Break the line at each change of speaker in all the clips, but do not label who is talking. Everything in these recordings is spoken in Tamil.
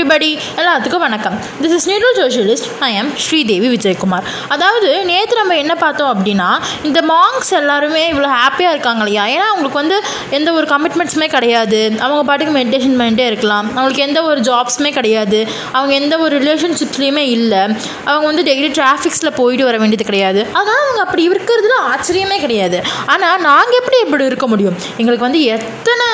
எவ்ரிபடி எல்லாத்துக்கும் வணக்கம். This is neutral socialist I am Sridevi Vijayakumar அதாவது நேற்று நம்ம என்ன பார்த்தோம் அப்படின்னா இந்த மாங்ஸ் எல்லாருமே இவ்வளோ ஹாப்பியாக இருக்காங்க இல்லையா? ஏன்னா அவங்களுக்கு வந்து எந்த ஒரு கமிட்மெண்ட்ஸுமே கிடையாது. அவங்க பாட்டுக்கு மெடிடேஷன் பண்ணிட்டே இருக்கலாம். அவங்களுக்கு எந்த ஒரு ஜாப்ஸுமே கிடையாது. அவங்க எந்த ஒரு ரிலேஷன்ஷிப்ஸ்லேயுமே இல்லை. அவங்க வந்து டெய்லி டிராஃபிக்ஸில் போயிட்டு வர வேண்டியது கிடையாது. அதனால் அவங்க அப்படி இருக்கிறதுல ஆச்சரியமே கிடையாது. ஆனால் நாங்கள் எப்படி இப்படி இருக்க முடியும்? எங்களுக்கு வந்து எத்தனை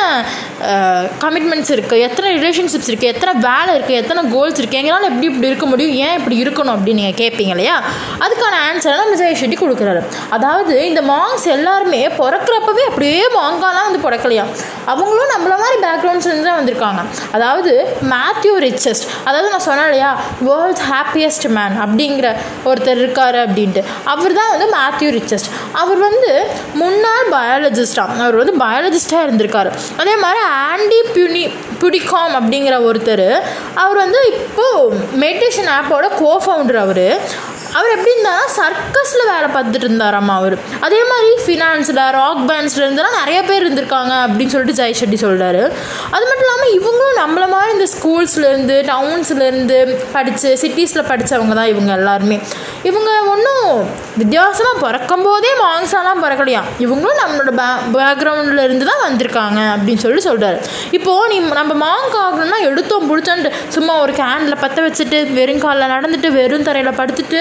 கமிட்மெண்ட்ஸ் இருக்குது எத்தனை ரிலேஷன்ஷிப்ஸ் இருக்குது எத்தனை வேலை இருக்குது எத்தனை கோல்ஸ் இருக்குது எங்களால் எப்படி இப்படி இருக்க முடியும் ஏன் இப்படி இருக்கணும் அப்படின்னு நீங்கள் கேட்பீங்க இல்லையா? அதுக்கான ஆன்சரை நம்ம விஜய் ஷெட்டி கொடுக்குறாரு. அதாவது இந்த மாங்ஸ் எல்லாருமே பிறக்கிறப்பவே அப்படியே மாங்காலாம் வந்து பிறக்கலையா? அவங்களும் நம்மள மாதிரி பேக்ரவுண்ட்ஸ்லேருந்து தான் வந்திருக்காங்க. அதாவது மேத்யூ ரிச்சஸ்ட் அதாவது நான் சொன்னேன் இல்லையா வேர்ல்ட்ஸ் ஹாப்பியஸ்ட் மேன் அப்படிங்கிற ஒருத்தர் இருக்காரு அப்படின்ட்டு. அவர் தான் வந்து மேத்யூ ரிச்சஸ்ட் அவர் வந்து முன்னாள் பயாலஜிஸ்டாக அவர் வந்து பயாலஜிஸ்டாக இருந்திருக்காரு. அதே மாதிரி ஆண்டி பியூனி பிடிக்கும் அப்படிங்கிற ஒருத்தர். அவர் வந்து இப்போது மெடிடேஷன் ஆப்போட கோ ஃபவுண்டர் அவர். அவர் எப்படி இருந்தாருன்னா சர்க்கஸில் வேலை பார்த்துட்டு இருந்தாராம்மா அவர். அதே மாதிரி ஃபினான்ஸில் ராக் பேண்ட்ஸில் இருந்தெல்லாம் நிறைய பேர் இருந்திருக்காங்க அப்படின்னு சொல்லிட்டு ஜெய் ஷெட்டி சொல்கிறாரு அது மட்டும் இல்லாமல் இவங்களும் நம்மள மாதிரி இந்த ஸ்கூல்ஸ்லேருந்து டவுன்ஸ்லேருந்து படித்து சிட்டிஸில் படித்தவங்க தான் இவங்க எல்லாருமே. இவங்க ஒன்றும் வித்தியாசமாக பிறக்கும் போதே மாங்ஸாலாம் பிறக்கலையா? இவங்களும் நம்மளோட பே பேக்ரவுண்டில் இருந்து தான் வந்திருக்காங்க அப்படின்னு சொல்லி சொல்கிறாரு இப்போது நீ நம்ம மாங்க் ஆகணும்னா எடுத்தோம் பிடிச்சோன்ட்டு சும்மா ஒரு கேனில் பற்ற வச்சுட்டு வெறும் காலில் நடந்துட்டு வெறும் தரையில் படுத்துட்டு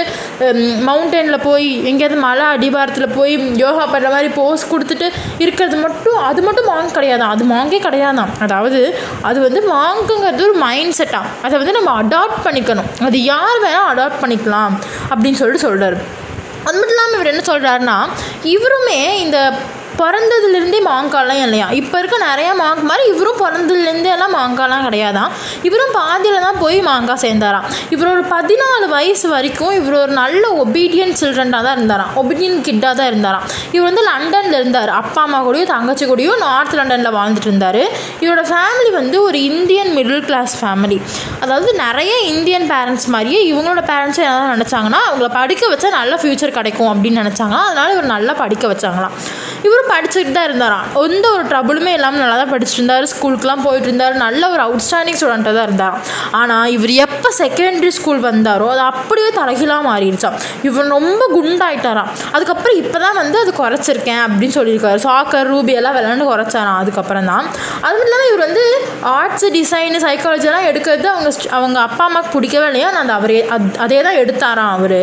மவுண்டனில் போய் எங்கேயாவது மலை அடிவாரத்தில் போய் யோகா பண்ணுற மாதிரி போஸ் கொடுத்துட்டு இருக்கிறது மட்டும் அது மட்டும் மாங்க் கிடையாதான். அது மாங்கே கிடையாதான். அதாவது அது வந்து மாங்குங்கிறது ஒரு மைண்ட் செட்டாக அதை வந்து நம்ம அடாப்ட் பண்ணிக்கணும். அது யார் வேணால் அடாப்ட் பண்ணிக்கலாம் அப்படின்னு சொல்லிட்டு சொல்கிறாரு அது மட்டும் இல்லாமல் இவர் என்ன சொல்கிறாருன்னா இவருமே இந்த பிறந்ததுலேருந்தே மாங்காலாம் இல்லையா? இப்போ இருக்க நிறையா மாங்க் மாதிரி இவரும் பிறந்ததுலேருந்தே எல்லாம் மாங்காய்லாம் கிடையாதான். இவரும் பாதியில் தான் போய் மாங்காய் சேர்ந்தாராம். இவர் ஒரு பதினாலு வயசு வரைக்கும் இவர் ஒரு நல்ல ஒபீடியன் சில்ட்ரனாக தான் இருந்தாராம். ஒபீடியன் கிட்டாக தான் இருந்தாராம். இவர் வந்து லண்டனில் இருந்தார். அப்பா அம்மா கூடயும் தங்கச்சி கூடயும் நார்த் லண்டனில் வாழ்ந்துட்டு இருந்தார். இவரோட ஃபேமிலி வந்து ஒரு இந்தியன் மிடில் கிளாஸ் ஃபேமிலி அதாவது நிறைய இந்தியன் பேரண்ட்ஸ் மாதிரியே இவங்களோட பேரண்ட்ஸ் என்ன நினச்சாங்கன்னா அவங்கள படிக்க வச்சா நல்ல ஃப்யூச்சர் கிடைக்கும் அப்படின்னு நினச்சாங்க அதனால் இவர் நல்லா படிக்க வச்சாங்களாம். இவரும் படிச்சுட்டு தான் இருந்தாராம். எந்த ஒரு ட்ரபுளுமே இல்லாமல் நல்லா தான் படிச்சுட்டு இருந்தார் ஸ்கூலுக்குலாம் போயிட்டு இருந்தார் நல்ல ஒரு அவுட்ஸ்டாண்டிங் ஸ்டூடெண்ட்டாக தான் இருந்தாராம். ஆனால் இவர் எப்போ செகண்டரி ஸ்கூல் வந்தாரோ அது அப்படியே தலைகீழாக மாறிடுச்சான் இவர் ரொம்ப குண்டாயிட்டாராம். அதுக்கப்புறம் இப்போ தான் வந்து அது குறைச்சிருக்கேன் அப்படின்னு சொல்லியிருக்காரு. சாக்கர் ரூபி எல்லாம் விளாண்டு குறைச்சாராம். அதுக்கப்புறம் தான் அது மட்டும் இல்லாமல் இவர் வந்து ஆர்ட்ஸ் டிசைனு சைக்காலஜிலாம் எடுக்கிறது அவங்க அவங்க அப்பா அம்மாவுக்கு பிடிக்கவே இல்லையா? நான் அந்த அவரே அதே தான் எடுத்தாராம் அவர்.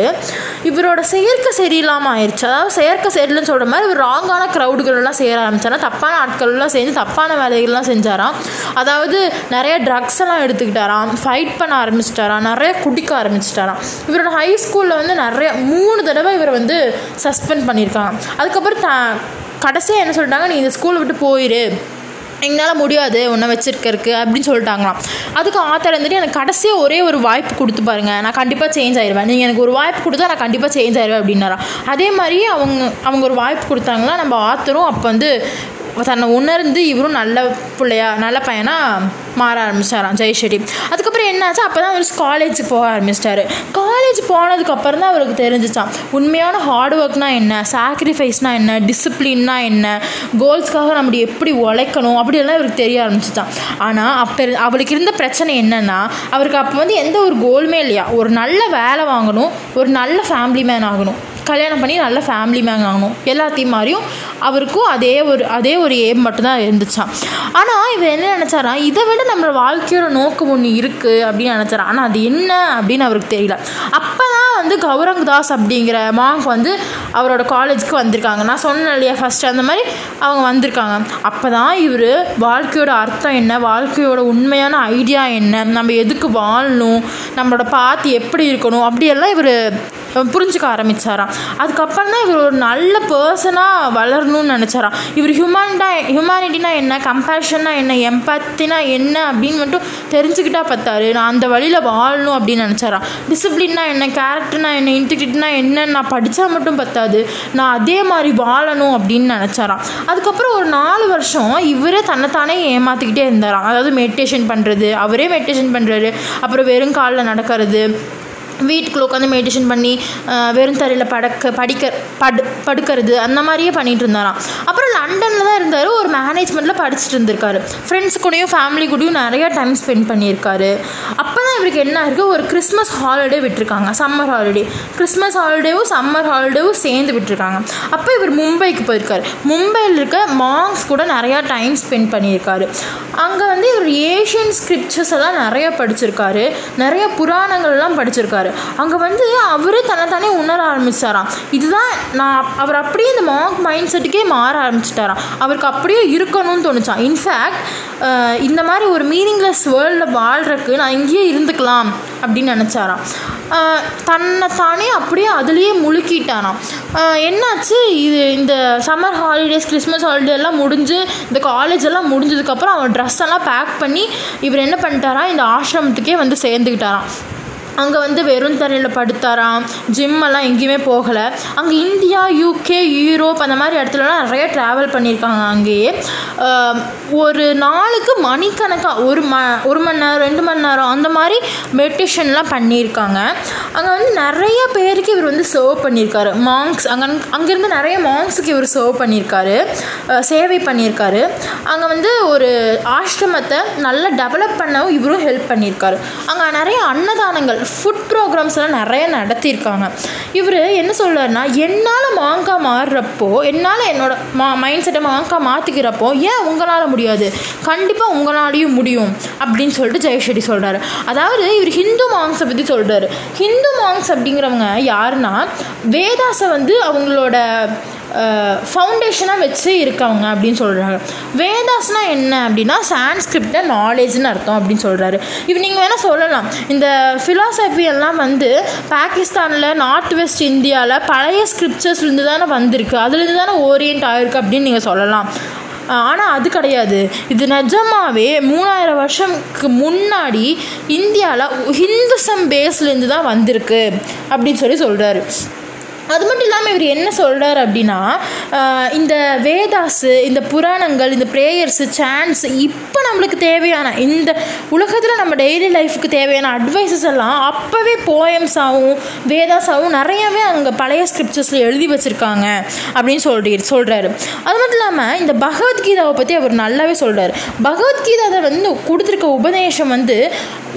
இவரோட செயற்கை சரியில்லாமல் ஆயிடுச்சு அதாவது செயற்கை சரியில்லைன்னு சொல்கிற மாதிரி இவர் ராங்கான க்ரௌடுகளெல்லாம் செய்ய ஆரம்பிச்சாரா? தப்பான ஆட்கள்லாம் செஞ்சு தப்பான வேலைகள்லாம் செஞ்சாராம் அதாவது நிறைய ட்ரக்ஸ் எல்லாம் எடுத்துக்கிட்டாராம் ஃபைட் பண்ண ஆரம்பிச்சிட்டாராம் நிறைய குடிக்க ஆரம்பிச்சிட்டாராம் இவரோட ஹை ஸ்கூலில் வந்து நிறைய மூணு தடவை இவர் வந்து சஸ்பெண்ட் பண்ணியிருக்காங்க. அதுக்கப்புறம் த கடைசியாக என்ன சொல்லிட்டாங்க? நீ இந்த ஸ்கூலை விட்டு போயிரு. எங்களால் முடியாது உன்னை வச்சுருக்கறக்கு அப்படின்னு சொல்லிட்டாங்களாம். அதுக்கு ஆத்தர் வந்துட்டு எனக்கு கடைசியாக ஒரே ஒரு வாய்ப்பு கொடுத்து பாருங்கள் நான் கண்டிப்பாக சேஞ்ச் ஆயிடுவேன் நீங்கள் எனக்கு ஒரு வாய்ப்பு கொடுத்தா நான் கண்டிப்பாக சேஞ்ச் ஆயிடுவேன் அப்படின்னாராம். அதே மாதிரி அவங்க அவங்க ஒரு வாய்ப்பு கொடுத்தாங்களா நம்ம ஆத்தரும் அப்போ வந்து தன்னை உணர்ந்து இவரும் நல்ல பிள்ளையா நல்ல பையனாக மாற ஆரம்பிச்சிட்டாராம் ஜெய் ஷெட்டி அதுக்கப்புறம் என்னாச்சு? அப்போ தான் அவர் காலேஜுக்கு போக ஆரம்பிச்சிட்டாரு. காலேஜ் போனதுக்கப்புறம் தான் அவருக்கு தெரிஞ்சிச்சான் உண்மையான ஹார்ட் ஒர்க்னா என்ன? சாக்ரிஃபைஸ்னால் என்ன? டிசிப்ளின்னா என்ன? கோல்ஸ்க்காக நம்ம எப்படி உழைக்கணும்? அப்படியெல்லாம் இவருக்கு தெரிய ஆரம்பிச்சிச்சான் ஆனால் அப்போ அவளுக்கு இருந்த பிரச்சனை என்னென்னா அவருக்கு அப்போ வந்து எந்த ஒரு கோல்மே இல்லையா. ஒரு நல்ல வேலை வாங்கணும் ஒரு நல்ல ஃபேமிலி மேன் ஆகணும். கல்யாணம் பண்ணி நல்ல ஃபேமிலி மேன் ஆகணும் எல்லாத்தையும் மாதிரியும் அவருக்கும் அதே ஒரு அதே ஒரு ஏம் மட்டும்தான் இருந்துச்சான் ஆனால் இவர் என்ன நினச்சாரா? இதை விட நம்மளோட வாழ்க்கையோட நோக்கம் ஒன்று இருக்குது அப்படின்னு நினச்சாரா? ஆனால் அது என்ன அப்படின்னு அவருக்கு தெரியல. அப்போ தான் வந்து கௌரங் தாஸ் அப்படிங்கிற மாங்க் வந்து அவரோட காலேஜுக்கு வந்திருக்காங்க. நான் சொன்னேன் இல்லையா ஃபஸ்ட்டு அந்த மாதிரி அவங்க வந்திருக்காங்க. அப்போ தான் இவர் வாழ்க்கையோட அர்த்தம் என்ன வாழ்க்கையோட உண்மையான ஐடியா என்ன நம்ம எதுக்கு வாழணும் நம்மளோட பாத்து எப்படி இருக்கணும் அப்படியெல்லாம் இவர் புரிஞ்சுக்க ஆரம்பித்தாராம் அதுக்கப்புறம் தான் இவர் ஒரு நல்ல பர்சனாக வளரணும்னு நினச்சாராம். இவர் ஹியூமன்டா ஹியூமானிட்டினா என்ன கம்பேஷன்னா என்ன எம்பத்தினா என்ன அப்படின்னு மட்டும் தெரிஞ்சுக்கிட்டா பார்த்தாரு நான் அந்த வழியில் வாழணும் அப்படின்னு நினச்சாராம். டிசிப்ளின்னா என்ன கேரக்டர்னா என்ன இன்டிகிரிட்டினா என்ன நான் படித்தா மட்டும் முடியாது. நான் அதே மாதிரி வாழணும் அப்படின்னு நினச்சாராம். அதுக்கப்புறம் ஒரு நாலு வருஷம் இவரே தன்னைத்தானே ஏமாற்றிக்கிட்டே இருந்தாராம். அதாவது மெடிடேஷன் பண்ணுறது அவரே மெடிடேஷன் பண்ணுறாரு அப்புறம் வெறும் காலில் நடக்கிறது வீட்டுக்குள்ளே உட்காந்து மெடிடேஷன் பண்ணி வெறும் தரையில் படக்க படிக்க படு படுக்கிறது அந்த மாதிரியே பண்ணிகிட்டு இருந்தாராம். அப்புறம் லண்டனில் தான் இருந்தார். ஒரு மேனேஜ்மெண்ட்டில் படிச்சுட்டு இருந்திருக்காரு. ஃப்ரெண்ட்ஸ் கூடயும் ஃபேமிலி கூடயும் நிறையா டைம் ஸ்பெண்ட் பண்ணியிருக்காரு. அப்போ தான் இவருக்கு என்ன இருக்குது ஒரு கிறிஸ்மஸ் ஹாலிடே விட்டுருக்காங்க. சம்மர் ஹாலிடே கிறிஸ்மஸ் ஹாலிடேவும் சம்மர் ஹாலிடேவும் சேர்ந்து விட்டுருக்காங்க. அப்போ இவர் மும்பைக்கு போயிருக்காரு. மும்பையில் இருக்க மாங்ஸ் கூட நிறையா டைம் ஸ்பெண்ட் பண்ணியிருக்காரு. அங்கே வந்து இவர் ஏஷியன் ஸ்கிரிப்சர்ஸ் எல்லாம் நிறைய படிச்சிருக்காரு. நிறைய புராணங்கள்லாம் படிச்சிருக்காரு. அங்கே வந்து அவரே தன்னைத்தானே உணர ஆரம்பிச்சாராம். இதுதான் நான் அவர் அப்படியே இந்த மாங்க் மைண்ட் செட்டுக்கே மாற ஆரம்பிச்சிட்டாராம். அவருக்கு அப்படியே இருக்கணும்னு தோணுச்சான் இன்ஃபேக்ட் இந்த மாதிரி ஒரு மீனிங்லெஸ் வேர்ல்டில் வாழ்கிறக்கு நான் இங்கேயே இருந்துக்கலாம் அப்படின்னு நினச்சாராம். தன்னைத்தானே தன்னை தானே அப்படியே அதுலேயே முழுக்கிட்டாராம். என்னாச்சு? இது இந்த சம்மர் ஹாலிடேஸ் கிறிஸ்மஸ் ஹாலிடே எல்லாம் முடிஞ்சு இந்த காலேஜ் எல்லாம் முடிஞ்சதுக்கப்புறம் அவன் ட்ரெஸ் எல்லாம் பேக் பண்ணி இவர் என்ன பண்ணிட்டாராம்? இந்த ஆசிரமத்துக்கே வந்து சேர்ந்துக்கிட்டாராம். அங்கே வந்து வெறும் தரையில் படுத்தாராம். ஜிம்மெல்லாம் எங்கேயுமே போகலை. அங்கே இந்தியா யூகே யூரோப் அந்த மாதிரி இடத்துலலாம் நிறைய ட்ராவல் பண்ணியிருக்காங்க அங்கேயே. ஒரு நாளுக்கு மணிக்கணக்காக ஒரு ம ஒரு மணி நேரம் ரெண்டு மணி நேரம் அந்த மாதிரி மெடிடேஷன்லாம் பண்ணியிருக்காங்க. அங்கே வந்து நிறைய பேருக்கு இவர் வந்து சர்வ் பண்ணியிருக்காரு. மாங்க்ஸ் அங்கே அங்கேருந்து நிறைய மாங்க்ஸுக்கு இவர் சர்வ் பண்ணியிருக்காரு. சேவை பண்ணியிருக்காரு. அங்கே வந்து ஒரு ஆசிரமத்தை நல்லா டெவலப் பண்ணவும் இவரும் ஹெல்ப் பண்ணியிருக்காரு. அங்கே நிறைய அன்னதானங்கள் ஃபுட் ப்ரோக்ராம்ஸ் எல்லாம் நிறைய நடத்தியிருக்காங்க. இவர் என்ன சொல்கிறாருன்னா என்னால் மாங்காய் மாறுறப்போ என்னால் என்னோட மா மைண்ட் செட்டை மாங்காய் மாற்றிக்கிறப்போ ஏன் உங்களால் முடியாது? கண்டிப்பாக உங்களாலையும் முடியும் அப்படின்னு சொல்லிட்டு ஜெயஷெட்டி சொல்கிறாரு அதாவது இவர் ஹிந்து மாங்ஸை பற்றி சொல்கிறாரு ஹிந்து மாங்ஸ் அப்படிங்கிறவங்க யாருன்னா வேதாஸை வந்து அவங்களோட ஃபவுண்டேஷனாக வச்சு இருக்கவங்க அப்படின்னு சொல்கிறாங்க வேதாஸ்னால் என்ன அப்படின்னா சான்ஸ்கிரிப்டை நாலேஜ்னு அர்த்தம் அப்படின்னு சொல்கிறாரு இப்போ நீங்கள் வேணால் சொல்லலாம். இந்த ஃபிலாசபி எல்லாம் வந்து பாகிஸ்தானில் நார்த் வெஸ்ட் இந்தியாவில் பழைய ஸ்கிரிப்சர்ஸ்லேருந்து தானே வந்திருக்கு. அதுலேருந்து தானே ஓரியன்ட் ஆகிருக்கு அப்படின்னு நீங்கள் சொல்லலாம். ஆனால் அது கிடையாது. இது நிஜமாவே மூணாயிரம் வருஷம்க்கு முன்னாடி இந்தியாவில் ஹிந்துசம் பேஸ்லேருந்து தான் வந்திருக்கு அப்படின்னு சொல்லி சொல்கிறாரு அது மட்டும் இல்லாமல் இவர் என்ன சொல்கிறார் அப்படின்னா இந்த வேதாஸு இந்த புராணங்கள் இந்த ப்ரேயர்ஸு சான்ஸ் இப்போ நம்மளுக்கு தேவையான இந்த உலகத்தில் நம்ம டெய்லி லைஃபுக்கு தேவையான அட்வைசஸ் எல்லாம் அப்போவே போயம்ஸாகவும் வேதாஸாகவும் நிறையவே அங்கே பழைய ஸ்கிரிப்சர்ஸில் எழுதி வச்சுருக்காங்க அப்படின்னு சொல்லி சொல்கிறாரு அது மட்டும் இல்லாமல் இந்த பகவத்கீதாவை பற்றி அவர் நல்லாவே சொல்கிறார் பகவத்கீதாவை வந்து கொடுத்துருக்க உபதேசம் வந்து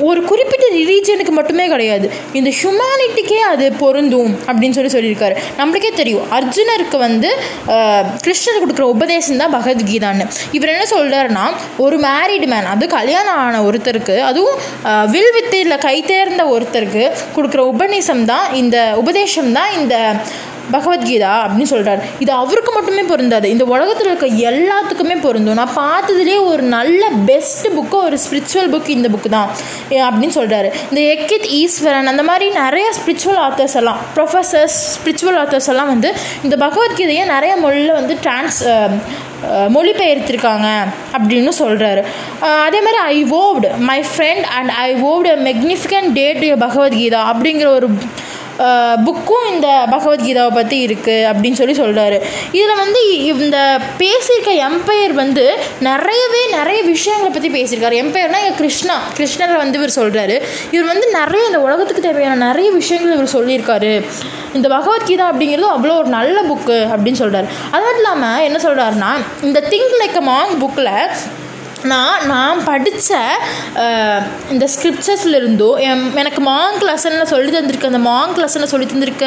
ஒரு குறிப்பிட்ட ரிலீஜனுக்கு மட்டுமே கிடையாது. இந்த ஹியூமனிட்டிக்கே அது பொருந்தும் அப்படின்னு சொல்லி சொல்லியிருக்காரு. நம்மளுக்கே தெரியும். அர்ஜுனருக்கு வந்து கிருஷ்ணர் கொடுக்குற உபதேசம் தான் பகவத்கீதான்னு. இவர் என்ன சொல்கிறாருன்னா ஒரு மேரிடு மேன் அது கல்யாணம் ஆன ஒருத்தருக்கு அதுவும் வில் வித்தையில் கை தேர்ந்த ஒருத்தருக்கு கொடுக்குற உபநேசம் தான் இந்த உபதேசம் தான் இந்த பகவத்கீதா அப்படின்னு சொல்கிறார் இது அவருக்கு மட்டுமே பொருந்தாது. இந்த உலகத்தில் இருக்க எல்லாத்துக்குமே பொருந்தும். நான் பார்த்ததுலேயே ஒரு நல்ல பெஸ்ட் புக்கு ஒரு ஸ்பிரிச்சுவல் புக் இந்த புக்கு தான். அப்படின்னு சொல்கிறாரு இந்த எக்கித் ஈஸ்வரன் அந்த மாதிரி நிறைய ஸ்பிரிச்சுவல் ஆத்தர்ஸ் எல்லாம் ப்ரொஃபஸர்ஸ் ஸ்பிரிச்சுவல் ஆத்தர்ஸ் எல்லாம் வந்து இந்த பகவத்கீதையை நிறைய மொழியில் வந்து டிரான்ஸ் மொழிபெயர்த்திருக்காங்க அப்படின்னு சொல்கிறாரு அதே மாதிரி I owed my friend and I owed magnificent day to Bhagavad Gita அப்படிங்கிற ஒரு புக்கும் இந்த பகவத்கீதாவை பற்றி இருக்குது அப்படின்னு சொல்லி சொல்கிறாரு இதில் வந்து இந்த பேசியிருக்க எம்பையர் வந்து நிறையவே நிறைய விஷயங்களை பற்றி பேசியிருக்காரு. எம்பையர்னா இங்கே கிருஷ்ணா கிருஷ்ணரை வந்து இவர் சொல்கிறாரு இவர் வந்து நிறைய இந்த உலகத்துக்கு தேவையான நிறைய விஷயங்கள் இவர் சொல்லியிருக்காரு. இந்த பகவத்கீதா அப்படிங்கிறது அவ்வளோ ஒரு நல்ல புக்கு அப்படின்னு சொல்கிறார் அது மட்டும் இல்லாமல் என்ன சொல்கிறாருன்னா இந்த திங்க் லைக் மாங் புக்கில் நான் நான் படித்த இந்த ஸ்கிரிப்சர்ஸில் இருந்தோ எனக்கு மாங்க் லெசனில் சொல்லி தந்திருக்க அந்த மாங்க் லெசனில் சொல்லி தந்திருக்க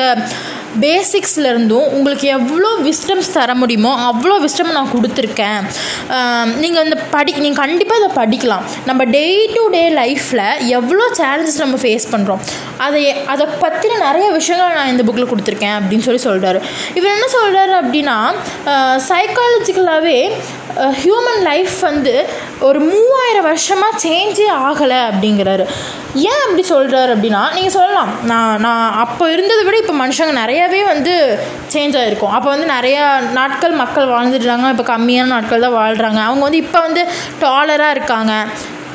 பேசிக்ஸில் இருந்தும் உங்களுக்கு எவ்வளோ விஸ்டம்ஸ் தர முடியுமோ அவ்வளோ விஸ்டம் நான் கொடுத்துருக்கேன். நீங்கள் இந்த படி நீங்கள் கண்டிப்பாக இதை படிக்கலாம். நம்ம டே டு டே லைஃப்பில் எவ்வளோ சேலஞ்சஸ் நம்ம ஃபேஸ் பண்ணுறோம் அதை அதை பற்றின நிறைய விஷயங்கள் நான் இந்த புக்கில் கொடுத்துருக்கேன் அப்படின்னு சொல்லி சொல்கிறாரு இவர் என்ன சொல்கிறாரு அப்படின்னா சைக்காலஜிக்கலாகவே ஹியூமன் லைஃப் வந்து ஒரு மூவாயிரம் வருஷமாக சேஞ்சே ஆகலை அப்படிங்கிறாரு. ஏன் அப்படி சொல்கிறாரு அப்படின்னா நீங்கள் சொல்லலாம். நான் நான் அப்போ இருந்ததை விட இப்போ மனுஷங்க நிறையவே வந்து சேஞ்ச் ஆகிருக்கும் அப்போ வந்து நிறையா நாட்கள் மக்கள் வாழ்ந்துட்டுருக்காங்க இப்போ கம்மியான நாட்கள் தான் வாழ்கிறாங்க அவங்க வந்து இப்போ வந்து டாலராக இருக்காங்க.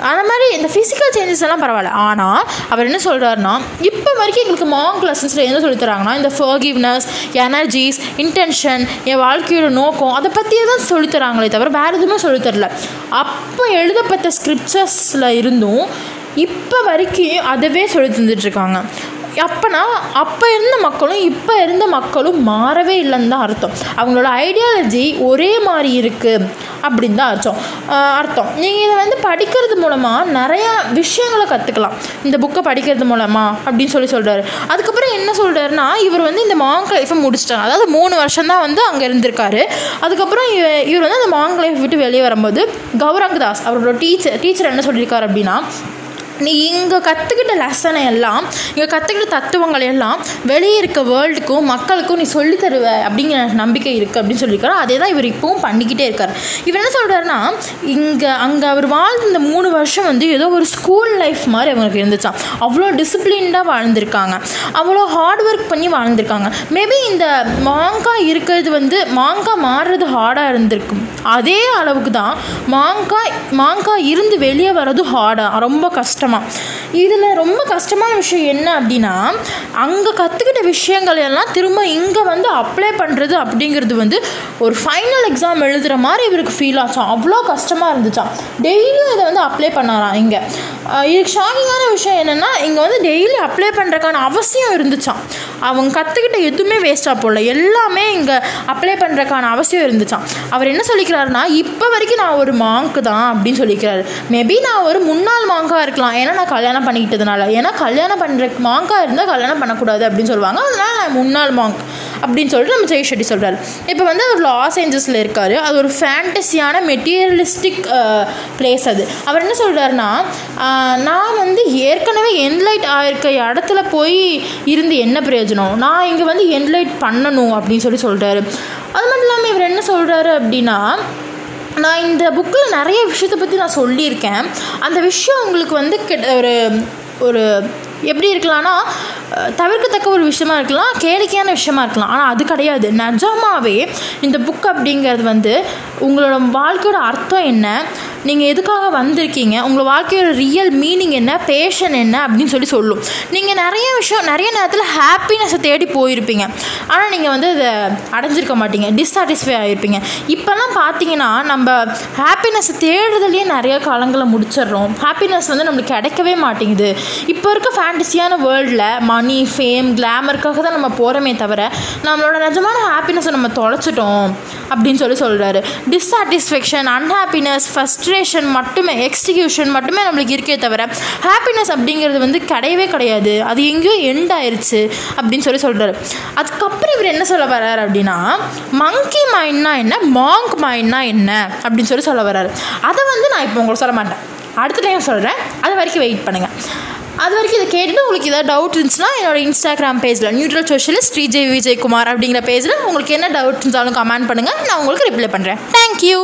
அந்த மாதிரி இந்த ஃபிசிக்கல் சேஞ்சஸ் எல்லாம் பரவாயில்ல. ஆனால் அவர் என்ன சொல்கிறாருன்னா இப்போ வரைக்கும் எங்களுக்கு மாங்க் லெசன்ஸில் என்ன சொல்லி தராங்கன்னா இந்த ஃபர்கிவ்னஸ் எனர்ஜிஸ் இன்டென்ஷன் என் வாழ்க்கையோட நோக்கம் அதை பற்றியே தான் சொல்லி தராங்களே தவிர வேறு எதுவுமே சொல்லித் தரல. அப்போ எழுதப்பட்ட ஸ்கிரிப்சர்ஸில் இருந்தும் இப்போ வரைக்கும் அதுவே சொல்லி தந்துட்டுருக்காங்க அப்போனா அப்போ இருந்த மக்களும் இப்போ இருந்த மக்களும் மாறவே இல்லைன்னு தான் அர்த்தம். அவங்களோட ஐடியாலஜி ஒரே மாதிரி இருக்குது அப்படின்னு தான் அர்த்தம். அர்த்தம். நீங்கள் இதை வந்து படிக்கிறது மூலமாக நிறையா விஷயங்களை கற்றுக்கலாம் இந்த புக்கை படிக்கிறது மூலமாக அப்படின்னு சொல்லி சொல்கிறாரு அதுக்கப்புறம் என்ன சொல்கிறாருன்னா இவர் வந்து இந்த மாங்க் லைஃப்பை முடிச்சிட்டாங்க. அதாவது மூணு வருஷம் தான் வந்து அங்கே இருந்திருக்காரு. அதுக்கப்புறம் இவர் வந்து அந்த மாங்க் லைஃப் விட்டு வெளியே வரும்போது கௌரங் தாஸ் அவரோட டீச்சர் டீச்சர் என்ன சொல்லியிருக்காரு அப்படின்னா நீ இங்கே கற்றுக்கிட்ட லெசனை எல்லாம் இங்கே கற்றுக்கிட்ட தத்துவங்களை எல்லாம் வெளியே இருக்க வேர்ல்டுக்கும் மக்களுக்கும் நீ சொல்லித் தருவ அப்படிங்கிற நம்பிக்கை இருக்குது அப்படின்னு சொல்லியிருக்காரு. அதே தான் இவர் இப்போவும் பண்ணிக்கிட்டே இருக்கார். இவர் என்ன சொல்கிறாருன்னா இங்கே அங்கே அவர் வாழ்ந்த இந்த மூணு வருஷம் வந்து ஏதோ ஒரு ஸ்கூல் லைஃப் மாதிரி அவங்களுக்கு இருந்துச்சான் அவ்வளோ டிசிப்ளின்டாக வாழ்ந்திருக்காங்க. அவ்வளோ ஹார்ட் ஒர்க் பண்ணி வாழ்ந்திருக்காங்க. மேபி இந்த மாங்காய் இருக்கிறது வந்து மாங்காய் மாறுறது ஹார்டாக இருந்திருக்கும். அதே அளவுக்கு தான் மாங்காய் மாங்காய் இருந்து வெளியே வர்றது ஹார்டாக ரொம்ப கஷ்டம். கஷ்டமாக இதில் ரொம்ப கஷ்டமான விஷயம் என்ன அப்படின்னா அங்கே கற்றுக்கிட்ட விஷயங்கள் எல்லாம் திரும்ப இங்கே வந்து அப்ளை பண்ணுறது அப்படிங்கிறது வந்து ஒரு ஃபைனல் எக்ஸாம் எழுதுகிற மாதிரி இவருக்கு ஃபீல் ஆச்சாம் அவ்வளோ கஷ்டமாக இருந்துச்சாம் டெய்லியும் இதை வந்து அப்ளை பண்ணாராம் இங்கே? இதுக்கு ஷாக்கிங்கான விஷயம் என்னென்னா இங்கே வந்து டெய்லி அப்ளை பண்ணுறதுக்கான அவசியம் இருந்துச்சாம் அவங்க கற்றுக்கிட்ட எதுவுமே வேஸ்ட்டாக போடல. எல்லாமே இங்கே அப்ளை பண்ணுறக்கான அவசியம் இருந்துச்சான் அவர் என்ன சொல்லிக்கிறாருன்னா இப்போ வரைக்கும் நான் ஒரு மாங்க் தான் அப்படின்னு சொல்லிக்கிறாரு. மேபி நான் ஒரு முன்னாள் மாங்காக இருக்கலாம். ஏன்னா நான் கல்யாணம் பண்ணிக்கிட்டதுனால. ஏன்னா கல்யாணம் பண்ணுற மாங்காக இருந்தால் கல்யாணம் பண்ணக்கூடாது அப்படின்னு சொல்லுவாங்க. அதனால நான் முன்னாள் மாங்க் அப்படின்னு சொல்லிட்டு நம்ம ஜெய் ஷெட்டி சொல்கிறார் இப்போ வந்து அவர் லாஸ் ஏஞ்சல்ஸில் இருக்கார். அது ஒரு ஃபேண்டஸியான மெட்டீரியலிஸ்டிக் பிளேஸ் அது. அவர் என்ன சொல்கிறாருன்னா நான் வந்து ஏற்கனவே என்லைட் ஆயிருக்க இடத்துல போய் இருந்து என்ன பிரயோஜனம்? நான் இங்கே வந்து என்லைட் பண்ணணும் அப்படின்னு சொல்லி சொல்கிறாரு அது மட்டும் இல்லாமல் இவர் என்ன சொல்கிறாரு அப்படின்னா நான் இந்த புக்கில் நிறைய விஷயத்தை பற்றி நான் சொல்லியிருக்கேன். அந்த விஷயம் உங்களுக்கு வந்து கிட்ட ஒரு ஒரு எப்படி இருக்கலாம்னா தவிர்க்கத்தக்க ஒரு விஷயமா இருக்கலாம் கேளிக்கையான விஷயமா இருக்கலாம். ஆனால் அது கிடையாது. நிஜமாவே இந்த புக் அப்படிங்கிறது வந்து உங்களோட வாழ்க்கையோட அர்த்தம் என்ன? நீங்கள் எதுக்காக வந்திருக்கீங்க? உங்கள் வாழ்க்கையோட ரியல் மீனிங் என்ன? பேஷன் என்ன? அப்படின்னு சொல்லி சொல்லும். நீங்கள் நிறைய விஷயம் நிறைய நேரத்தில் ஹாப்பினஸை தேடி போயிருப்பீங்க. ஆனால் நீங்கள் வந்து அதை அடைஞ்சிருக்க மாட்டீங்க. டிஸ்சாட்டிஸ்ஃபை ஆகிருப்பீங்க இப்போல்லாம் பார்த்தீங்கன்னா நம்ம ஹாப்பினஸை தேடுறதுலேயே நிறைய காலங்களை முடிச்சிடுறோம். ஹாப்பினஸ் வந்து நம்மளுக்கு கிடைக்கவே மாட்டேங்குது. இப்போ இருக்க ஃபேண்டசியான வேர்ல்டில் மணி ஃபேம் கிளாமருக்காக தான் நம்ம போகிறோமே தவிர நம்மளோட நிஜமான ஹாப்பினஸை நம்ம தொலைச்சிட்டோம் அப்படின்னு சொல்லி சொல்கிறாரு டிஸ்சாட்டிஸ்ஃபேக்ஷன் அன்ஹாப்பினஸ் ஃபஸ்ட்ரேஷன் மட்டுமே எக்ஸிக்யூஷன் மட்டுமே நம்மளுக்கு இருக்கே தவிர ஹாப்பினஸ் அப்படிங்கிறது வந்து கிடையவே கிடையாது. அது எங்கேயோ எண்ட் ஆயிடுச்சு அப்படின்னு சொல்லி சொல்கிறாரு அதுக்கப்புறம் இவர் என்ன சொல்ல வர்றாரு அப்படின்னா மங்கி மைண்ட்னா என்ன மாங்க் மைண்ட்னா என்ன அப்படின்னு சொல்லி சொல்ல வர்றாரு. அதை வந்து நான் இப்போ உங்களுக்கு சொல்ல மாட்டேன். அடுத்த டைம் சொல்கிறேன் அது வரைக்கும் வெயிட் பண்ணுங்கள் அது வரைக்கும் இதை கேட்டுட்டு உங்களுக்கு ஏதாவது டவுட் இருந்துச்சுன்னா என்னோட இன்ஸ்டாகிராம் பேஜில் நியூட்ரல் சோஷியலிஸ்ட் ஸ்ரீஜய் விஜய்குமார் அப்படிங்கிற பேஜில் உங்களுக்கு என்ன டவுட் இருந்தாலும் கமெண்ட் பண்ணுங்கள் நான் உங்களுக்கு ரிப்ளை பண்ணுறேன் தேங்க்யூ